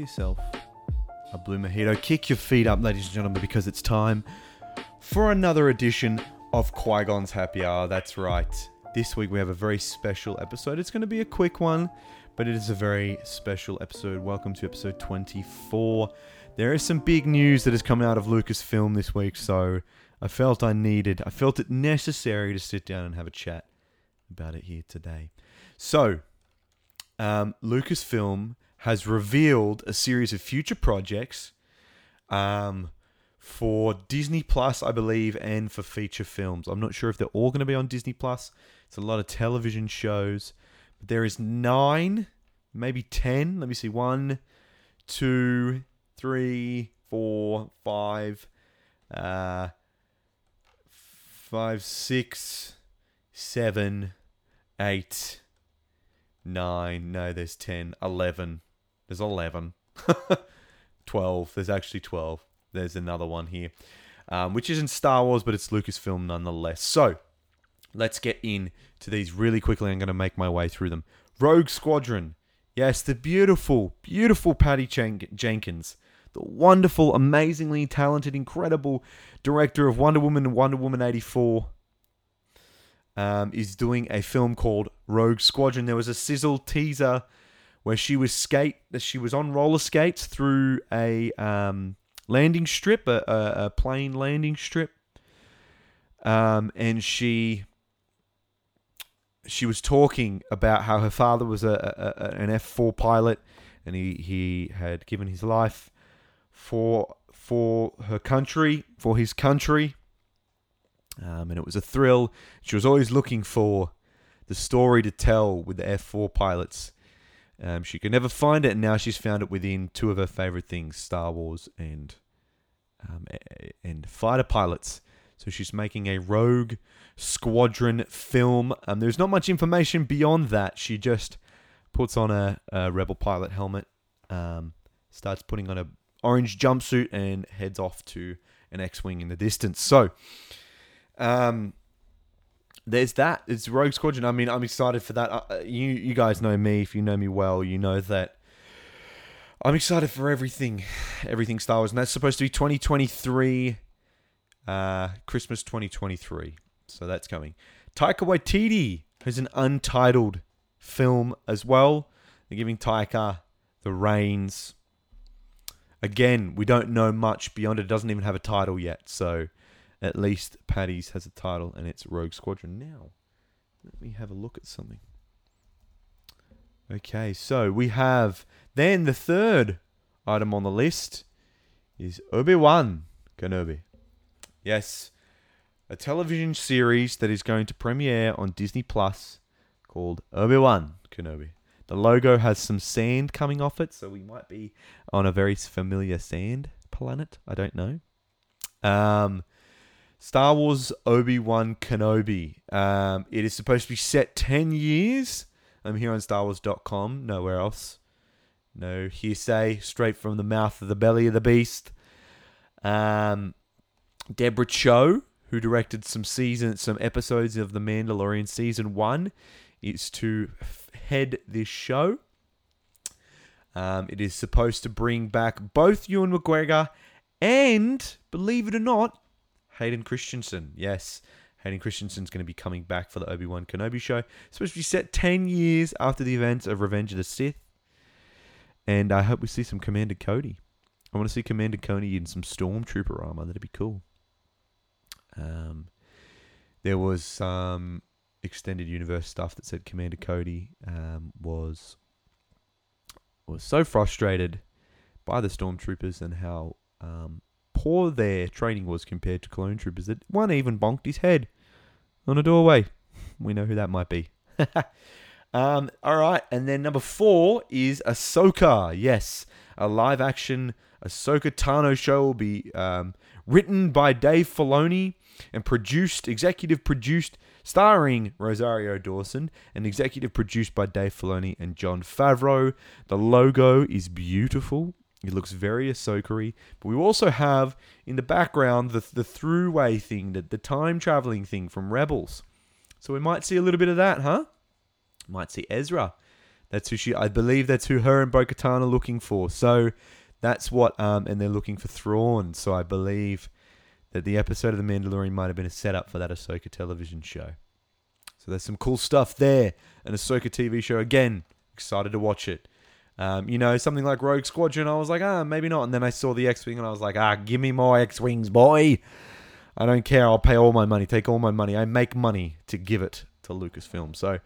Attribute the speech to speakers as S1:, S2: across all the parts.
S1: yourself a blue mojito. Kick your feet up, ladies and gentlemen, because it's time for another edition of Qui Gon's Happy Hour. That's right. This week we have a very special episode. It's going to be a quick one, but it is a very special episode. Welcome to episode 24. There is some big news that has come out of Lucasfilm this week, so I felt I needed, I felt it necessary to sit down and have a chat about it here today. So, um, Lucasfilm has revealed a series of future projects um, for Disney Plus, I believe, and for feature films. I'm not sure if they're all going to be on Disney Plus. It's a lot of television shows, but there is nine, maybe ten. Let me see: one, two, three, four, five, uh, five, six, seven, eight, nine. No, there's ten. Eleven. There's eleven. Twelve. There's actually twelve. There's another one here, um, which isn't Star Wars, but it's Lucasfilm nonetheless. So let's get in to these really quickly. I'm going to make my way through them. Rogue Squadron. Yes, the beautiful, beautiful Patty Jen- Jenkins, the wonderful, amazingly talented, incredible director of Wonder Woman and Wonder Woman 84, um, is doing a film called Rogue Squadron. There was a sizzle teaser where she was skate, she was on roller skates through a um, landing strip, a, a, a plane landing strip, um, and she she was talking about how her father was a, a an F four pilot, and he he had given his life for for her country, for his country, um, and it was a thrill. She was always looking for the story to tell with the F four pilots. Um, she could never find it, and now she's found it within two of her favorite things: Star Wars and um, and fighter pilots. So she's making a Rogue Squadron film. Um, there's not much information beyond that. She just puts on a, a Rebel pilot helmet, um, starts putting on a orange jumpsuit, and heads off to an X-wing in the distance. So, um, there's that. It's Rogue Squadron. I mean, I'm excited for that. Uh, you you guys know me. If you know me well, you know that I'm excited for everything, everything Star Wars, and that's supposed to be 2023, uh, Christmas 2023. So that's coming. Taika Waititi has an untitled film as well. They're giving Taika the reins. Again, we don't know much beyond it. It doesn't even have a title yet. So at least Patty's has a title, and it's Rogue Squadron. Now, let me have a look at something. Okay, so we have then the third item on the list is Obi Wan Kenobi. Yes, a television series that is going to premiere on Disney Plus called Obi Wan Kenobi. The logo has some sand coming off it, so we might be on a very familiar sand planet. I don't know. Um, Star Wars Obi Wan Kenobi. Um, it is supposed to be set 10 years. I'm here on StarWars.com, nowhere else. No hearsay, straight from the mouth of the belly of the beast. Um, Deborah Chow, who directed some season, some episodes of The Mandalorian season one, is to head this show. Um, it is supposed to bring back both Ewan McGregor and, believe it or not, Hayden Christensen. Yes, Hayden Christensen's going to be coming back for the Obi Wan Kenobi show. It's supposed to be set 10 years after the events of Revenge of the Sith. And I hope we see some Commander Cody. I want to see Commander Cody in some Stormtrooper armor. That'd be cool. Um, there was some extended universe stuff that said Commander Cody um, was was so frustrated by the Stormtroopers and how um, poor their training was compared to clone troopers that one even bonked his head on a doorway. We know who that might be. um, all right, and then number four is Ahsoka. Yes, a live action Ahsoka Tano show will be um, written by Dave Filoni and produced, executive produced, starring Rosario Dawson, and executive produced by Dave Filoni and Jon Favreau. The logo is beautiful. It looks very Ahsoka But we also have in the background the, the throughway thing, the, the time traveling thing from Rebels. So we might see a little bit of that, huh? Might see Ezra That's who she. I believe that's who her and Bo-Katan are looking for. So that's what. Um, and they're looking for Thrawn. So I believe that the episode of The Mandalorian might have been a setup for that Ahsoka television show. So there's some cool stuff there. An Ahsoka TV show again. Excited to watch it. Um, you know, something like Rogue Squadron, I was like, ah, maybe not. And then I saw the X Wing and I was like, ah, give me more X Wings, boy. I don't care. I'll pay all my money, take all my money. I make money to give it to Lucasfilm. So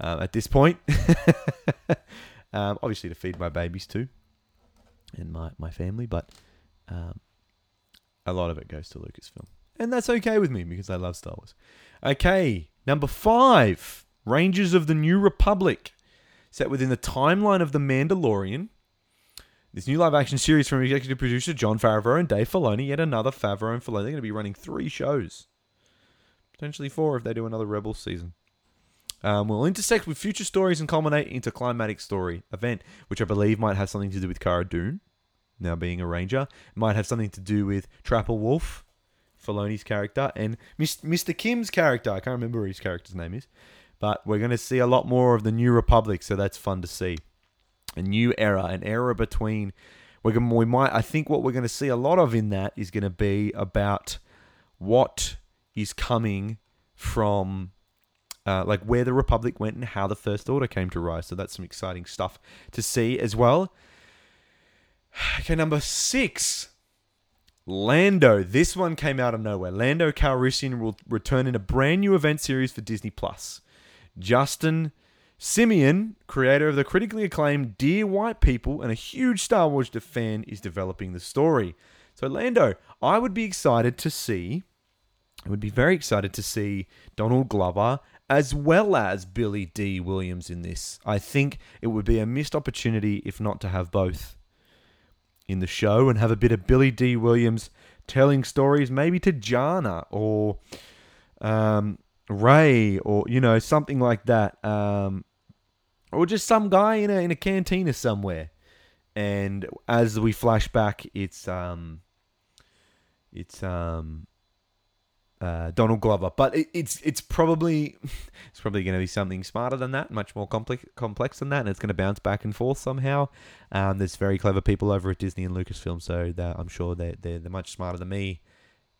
S1: uh, at this point, um, obviously to feed my babies too and my, my family, but um, a lot of it goes to Lucasfilm. And that's okay with me because I love Star Wars. Okay, number five Rangers of the New Republic. Set within the timeline of The Mandalorian. This new live action series from executive producer Jon Favreau and Dave Filoni, yet another Favreau and Filoni. They're going to be running three shows. Potentially four if they do another Rebel season. Um, will intersect with future stories and culminate into climatic story event, which I believe might have something to do with Cara Dune, now being a ranger. It might have something to do with Trapper Wolf, Filoni's character, and Mr. Kim's character. I can't remember what his character's name is, but we're going to see a lot more of the New Republic, so that's fun to see. A new era, an era between. We're going, we might. I think what we're going to see a lot of in that is going to be about what is coming from uh, like where the Republic went and how the First Order came to rise. So that's some exciting stuff to see as well. Okay, number six. Lando. This one came out of nowhere. Lando Calrissian will return in a brand new event series for Disney Plus. Justin Simien, creator of the critically acclaimed Dear White People and a huge Star Wars fan, is developing the story. So Lando, I would be excited to see. I would be very excited to see Donald Glover as well as Billy Dee Williams in this. I think it would be a missed opportunity if not to have both in the show and have a bit of Billy Dee Williams telling stories, maybe to Jana or um, Rey or you know something like that, um, or just some guy in a in a cantina somewhere. And as we flash back, it's um, it's um, uh, Donald Glover, but it, it's it's probably it's probably going to be something smarter than that, much more complex complex than that, and it's going to bounce back and forth somehow. Um, there's very clever people over at Disney and Lucasfilm, so I'm sure they're, they're they're much smarter than me,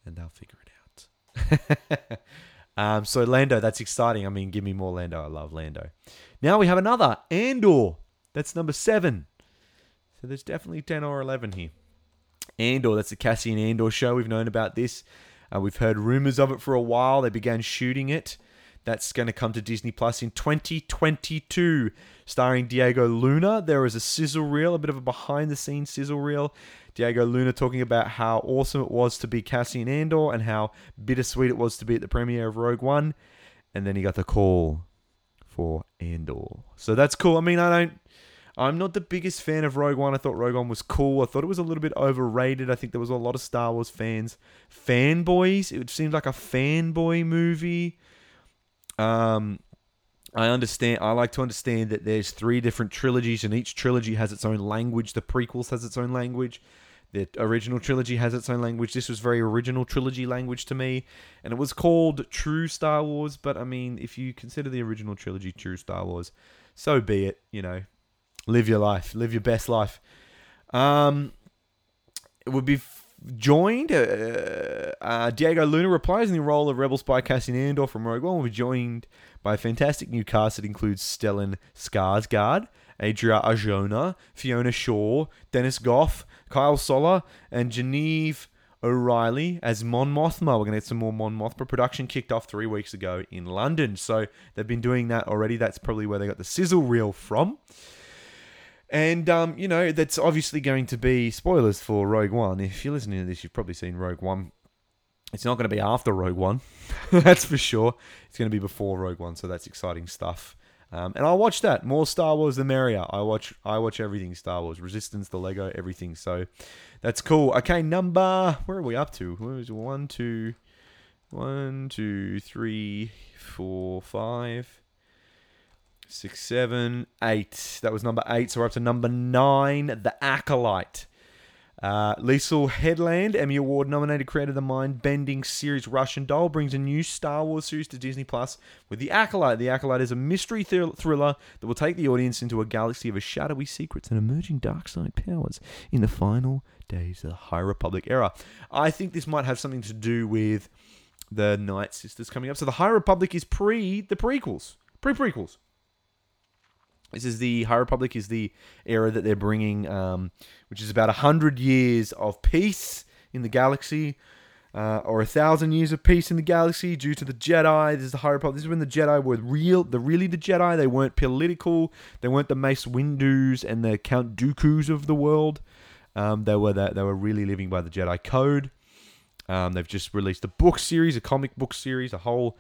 S1: and they'll figure it out. um, so Lando, that's exciting. I mean, give me more Lando. I love Lando. Now we have another Andor. That's number seven. So there's definitely ten or eleven here. Andor, that's the Cassian Andor show. We've known about this. Uh, we've heard rumors of it for a while. They began shooting it. That's going to come to Disney Plus in 2022, starring Diego Luna. There is a sizzle reel, a bit of a behind the scenes sizzle reel. Diego Luna talking about how awesome it was to be Cassian Andor and how bittersweet it was to be at the premiere of Rogue One. And then he got the call for Andor. So that's cool. I mean, I don't I'm not the biggest fan of Rogue One. I thought Rogue One was cool. I thought it was a little bit overrated. I think there was a lot of Star Wars fans, fanboys. It seemed like a fanboy movie. Um, I understand. I like to understand that there's three different trilogies, and each trilogy has its own language. The prequels has its own language. The original trilogy has its own language. This was very original trilogy language to me, and it was called True Star Wars. But I mean, if you consider the original trilogy True Star Wars, so be it. You know, live your life, live your best life. Um, it would be joined. Uh, uh, Diego Luna replies in the role of Rebel spy Cassian Andor from Rogue One. Will be joined by a fantastic new cast that includes Stellan Skarsgård, Adria Arjona, Fiona Shaw, Denise Gough, Kyle Soller, and Genevieve O'Reilly as Mon Mothma. We're going to get some more Mon Mothma. Production kicked off three weeks ago in London. So they've been doing that already. That's probably where they got the sizzle reel from. And, um, you know, that's obviously going to be spoilers for Rogue One. If you're listening to this, you've probably seen Rogue One. It's not going to be after Rogue One, that's for sure. It's going to be before Rogue One, so that's exciting stuff. Um, and I'll watch that. More Star Wars, the merrier. I watch, I watch everything Star Wars, Resistance, the Lego, everything. So that's cool. Okay, number. Where are we up to? One, two, one, two, three, four, five six, seven, eight. That was number eight. So we're up to number nine, The Acolyte. Uh, Headland, Emmy Award nominated creator of the mind bending series Russian Doll, brings a new Star Wars series to Disney Plus with The Acolyte. The Acolyte is a mystery thr- thriller that will take the audience into a galaxy of shadowy secrets and emerging dark side powers in the final days of the High Republic era. I think this might have something to do with the Night Sisters coming up. So the High Republic is pre the prequels, pre prequels. This is the High Republic is the era that they're bringing, um, which is about a hundred years of peace in the galaxy, uh, or a thousand years of peace in the galaxy due to the Jedi. This is the High Republic. This is when the Jedi were real, the really the Jedi. They weren't political. They weren't the Mace Windu's and the Count Dooku's of the world. Um, they were that they were really living by the Jedi code. Um, they've just released a book series, a comic book series, a whole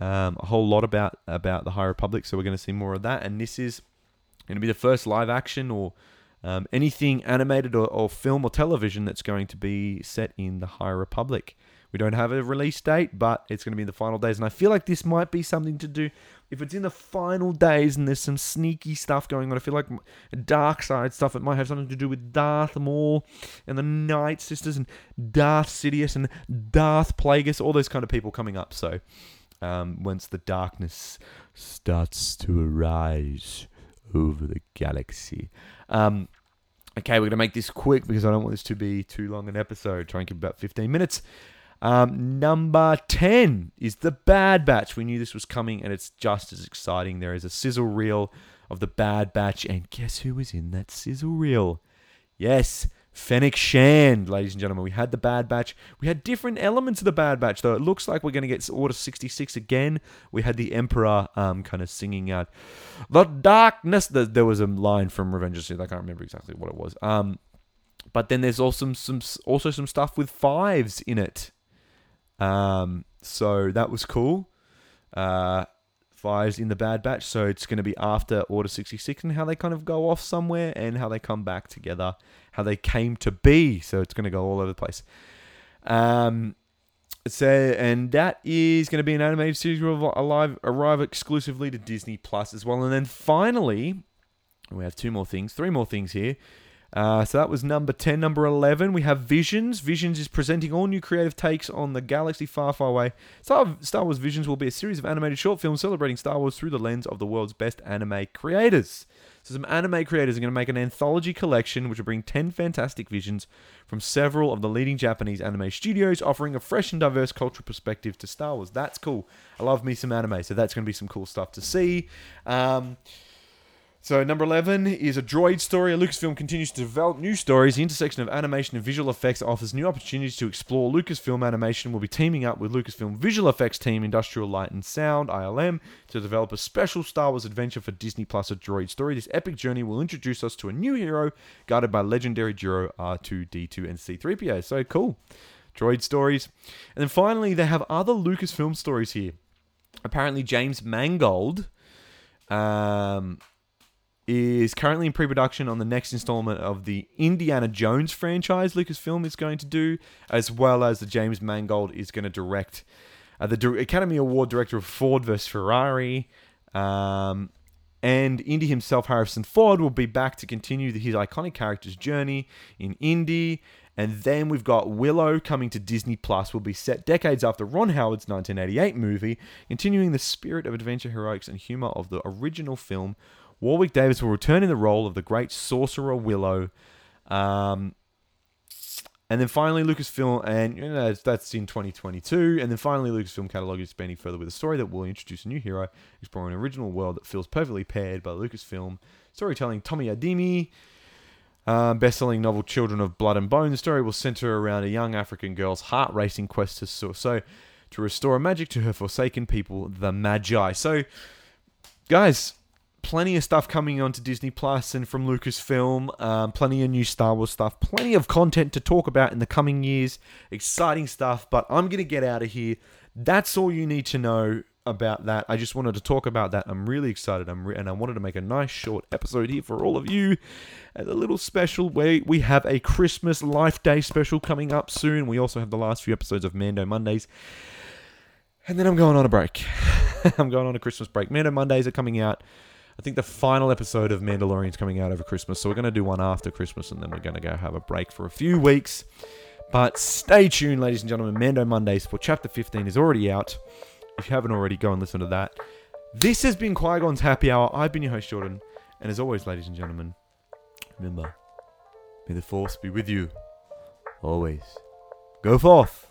S1: um, a whole lot about about the High Republic. So we're going to see more of that. And this is going to be the first live action or um, anything animated or, or, film or television that's going to be set in the High Republic. We don't have a release date, but it's going to be in the final days. And I feel like this might be something to do. If it's in the final days and there's some sneaky stuff going on, I feel like dark side stuff. It might have something to do with Darth Maul and the Night Sisters and Darth Sidious and Darth Plagueis, all those kind of people coming up. So um, once the darkness starts to arise over the galaxy. Um, okay, we're going to make this quick because I don't want this to be too long an episode. Try and keep about 15 minutes. Um, number 10 is The Bad Batch. We knew this was coming and it's just as exciting. There is a sizzle reel of The Bad Batch, and guess who was in that sizzle reel? Yes, Fennec Shand, ladies and gentlemen. We had the Bad Batch. We had different elements of the Bad Batch, though. It looks like we're going to get Order 66 again. We had the Emperor um, kind of singing out, The darkness. There was a line from Revenge of the Sith. I can't remember exactly what it was. Um, but then there's also some, also some stuff with fives in it. Um, so that was cool. Uh, fives in the Bad Batch. So it's going to be after Order 66 and how they kind of go off somewhere and how they come back together how they came to be. So it's going to go all over the place. Um, so and that is going to be an animated series will arrive exclusively to Disney Plus as well. And then finally, we have two more things, three more things here. Uh, so that was number 10. Number 11, we have Visions. Visions is presenting all new creative takes on the galaxy far, far away. Star, Star Wars Visions will be a series of animated short films celebrating Star Wars through the lens of the world's best anime creators. So some anime creators are going to make an anthology collection which will bring 10 fantastic visions from several of the leading Japanese anime studios, offering a fresh and diverse cultural perspective to Star Wars. That's cool. I love me some anime, so that's going to be some cool stuff to see. Um, so, number 11 is a droid story. Lucasfilm continues to develop new stories. The intersection of animation and visual effects offers new opportunities to explore. Lucasfilm Animation will be teaming up with Lucasfilm Visual Effects team Industrial Light and Sound, ILM, to develop a special Star Wars adventure for Disney Plus, a droid story. This epic journey will introduce us to a new hero guided by legendary duo R2D2 and C3PO. So cool. Droid stories. And then finally, they have other Lucasfilm stories here. Apparently, James Mangold. Um, is currently in pre-production on the next installment of the Indiana Jones franchise Lucasfilm is going to do, as well as the James Mangold is going to direct uh, the Academy Award director of Ford vs Ferrari, um, and Indy himself, Harrison Ford, will be back to continue his iconic character's journey in Indy. And then we've got Willow coming to Disney Plus, will be set decades after Ron Howard's 1988 movie, continuing the spirit of adventure, heroics, and humor of the original film Warwick Davis will return in the role of the great sorcerer Willow. Um, and then finally, Lucasfilm, and you know, that's in 2022. And then finally, Lucasfilm catalog is expanding further with a story that will introduce a new hero, exploring an original world that feels perfectly paired by Lucasfilm storytelling. Tomi Adeyemi, um, best-selling novel Children of Blood and Bone. The story will center around a young African girl's heart-racing quest to so, so to restore magic to her forsaken people, the Magi. So, guys, plenty of stuff coming onto Disney Plus and from Lucasfilm. Um, plenty of new Star Wars stuff. Plenty of content to talk about in the coming years. Exciting stuff. But I'm gonna get out of here. That's all you need to know about that. I just wanted to talk about that. I'm really excited. I'm re- and I wanted to make a nice short episode here for all of you. And a little special way we have a Christmas Life Day special coming up soon. We also have the last few episodes of Mando Mondays. And then I'm going on a break. I'm going on a Christmas break. Mando Mondays are coming out I think the final episode of Mandalorian's coming out over Christmas, so we're going to do one after Christmas, and then we're going to go have a break for a few weeks. But stay tuned, ladies and gentlemen. Mando Mondays for Chapter 15 is already out. If you haven't already, go and listen to that. This has been Qui Gon's Happy Hour. I've been your host, Jordan. And as always, ladies and gentlemen, remember, may the Force be with you always. Go forth.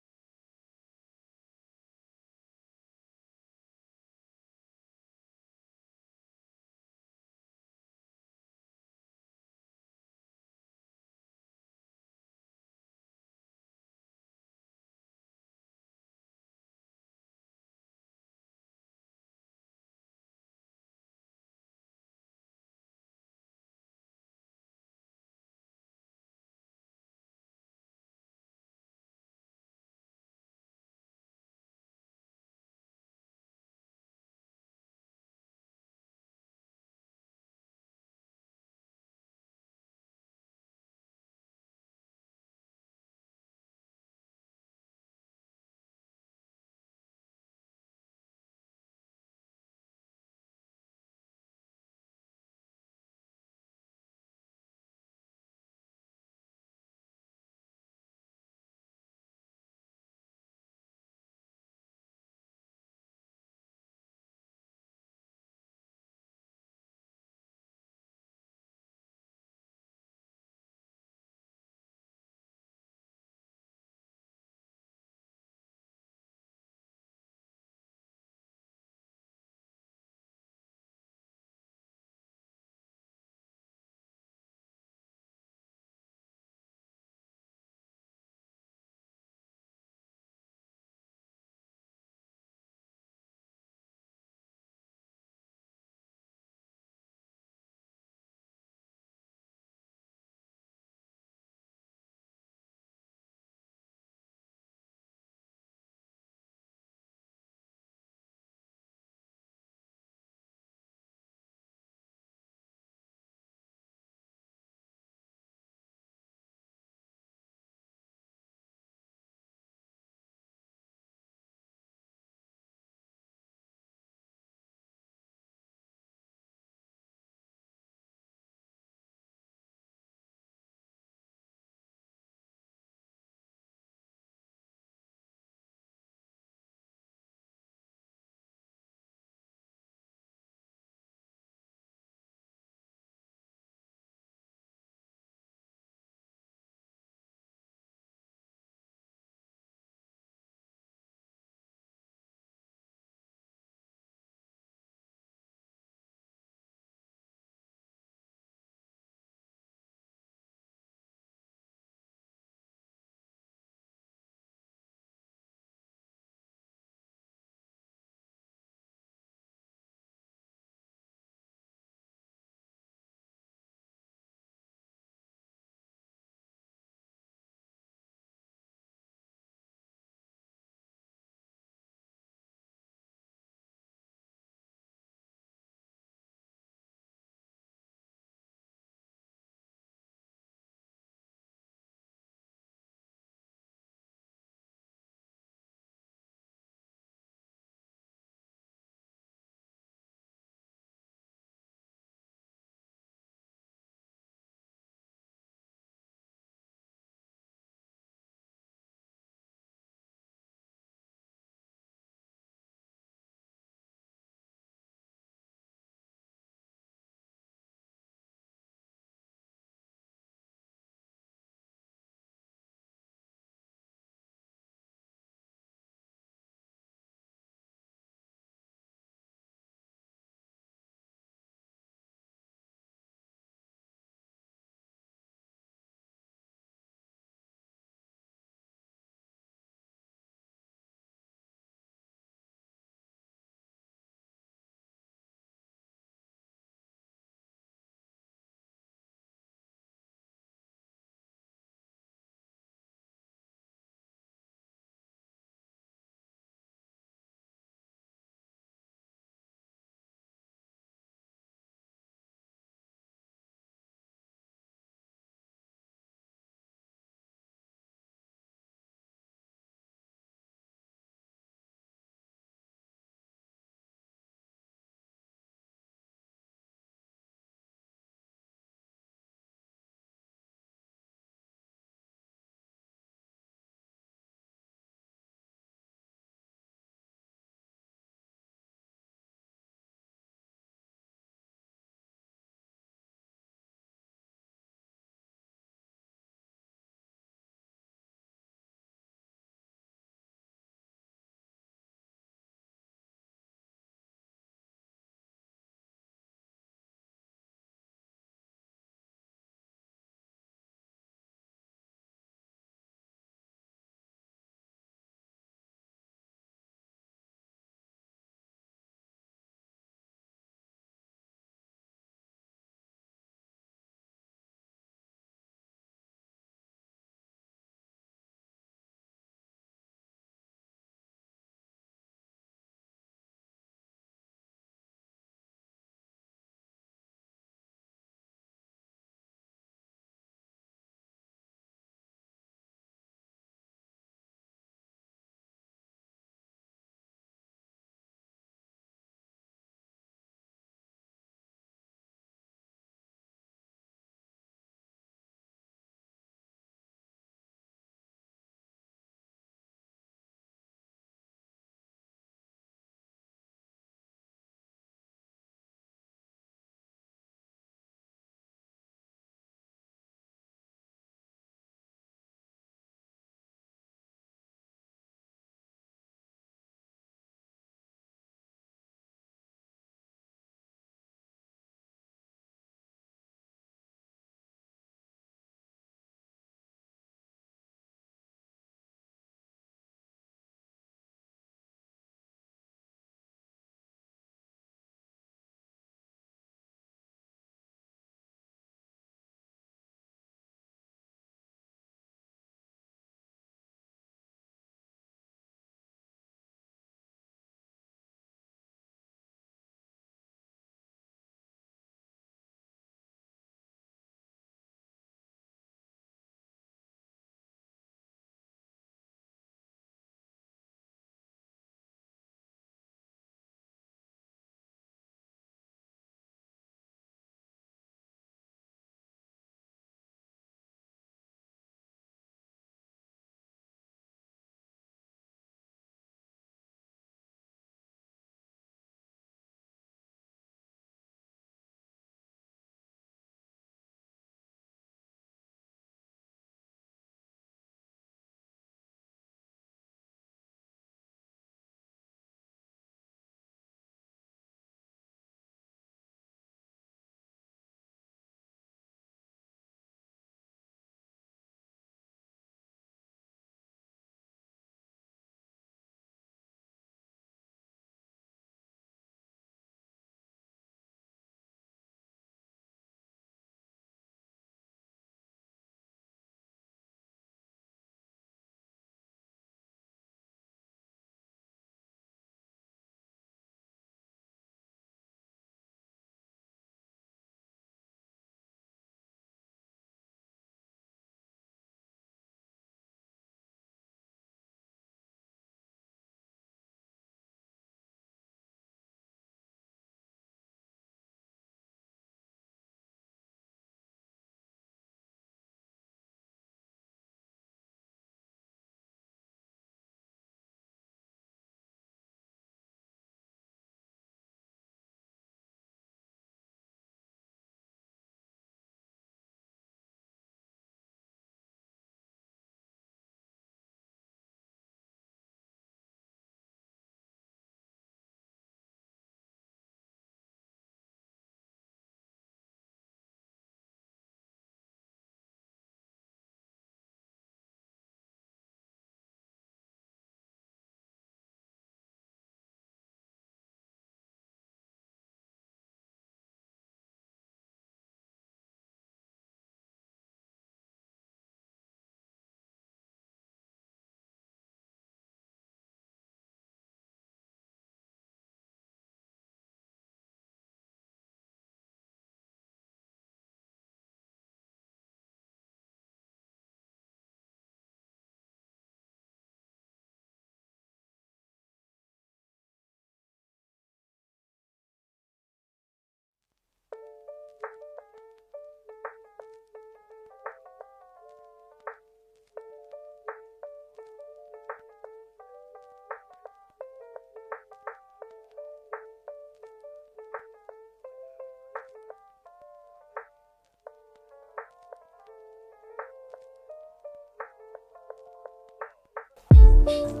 S1: Bye.